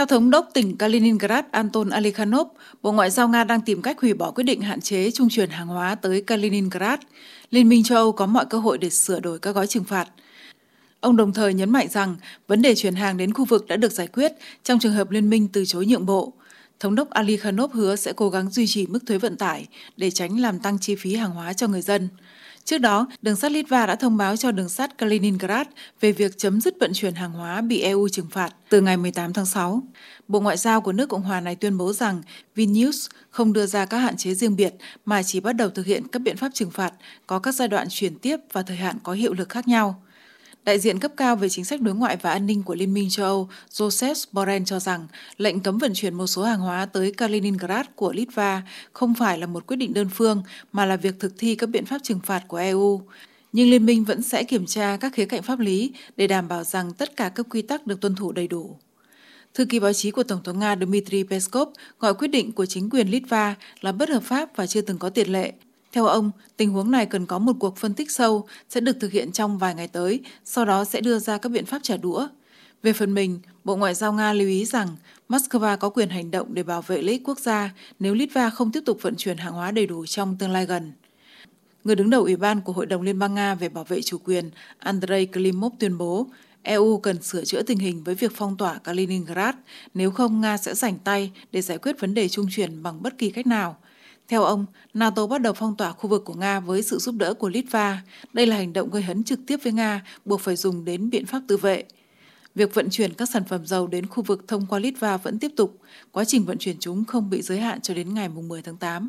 Theo thống đốc tỉnh Kaliningrad Anton Alikhanov, Bộ Ngoại giao Nga đang tìm cách hủy bỏ quyết định hạn chế trung chuyển hàng hóa tới Kaliningrad. Liên minh châu Âu có mọi cơ hội để sửa đổi các gói trừng phạt. Ông đồng thời nhấn mạnh rằng vấn đề chuyển hàng đến khu vực đã được giải quyết trong trường hợp liên minh từ chối nhượng bộ. Thống đốc Ali Khanov hứa sẽ cố gắng duy trì mức thuế vận tải để tránh làm tăng chi phí hàng hóa cho người dân. Trước đó, đường sắt Litva đã thông báo cho đường sắt Kaliningrad về việc chấm dứt vận chuyển hàng hóa bị EU trừng phạt từ ngày 18 tháng 6. Bộ Ngoại giao của nước Cộng hòa này tuyên bố rằng Vilnius không đưa ra các hạn chế riêng biệt mà chỉ bắt đầu thực hiện các biện pháp trừng phạt có các giai đoạn chuyển tiếp và thời hạn có hiệu lực khác nhau. Đại diện cấp cao về chính sách đối ngoại và an ninh của Liên minh châu Âu Joseph Borrell cho rằng lệnh cấm vận chuyển một số hàng hóa tới Kaliningrad của Litva không phải là một quyết định đơn phương mà là việc thực thi các biện pháp trừng phạt của EU. Nhưng Liên minh vẫn sẽ kiểm tra các khía cạnh pháp lý để đảm bảo rằng tất cả các quy tắc được tuân thủ đầy đủ. Thư ký báo chí của Tổng thống Nga Dmitry Peskov gọi quyết định của chính quyền Litva là bất hợp pháp và chưa từng có tiền lệ, theo ông, tình huống này cần có một cuộc phân tích sâu sẽ được thực hiện trong vài ngày tới, sau đó sẽ đưa ra các biện pháp trả đũa. Về phần mình, Bộ Ngoại giao Nga lưu ý rằng Moscow có quyền hành động để bảo vệ lợi ích quốc gia nếu Litva không tiếp tục vận chuyển hàng hóa đầy đủ trong tương lai gần. Người đứng đầu Ủy ban của Hội đồng Liên bang Nga về bảo vệ chủ quyền Andrei Klimov tuyên bố EU cần sửa chữa tình hình với việc phong tỏa Kaliningrad, nếu không Nga sẽ rảnh tay để giải quyết vấn đề trung chuyển bằng bất kỳ cách nào – theo ông, NATO bắt đầu phong tỏa khu vực của Nga với sự giúp đỡ của Litva. Đây là hành động gây hấn trực tiếp với Nga, buộc phải dùng đến biện pháp tự vệ. Việc vận chuyển các sản phẩm dầu đến khu vực thông qua Litva vẫn tiếp tục. Quá trình vận chuyển chúng không bị giới hạn cho đến ngày 10 tháng 8.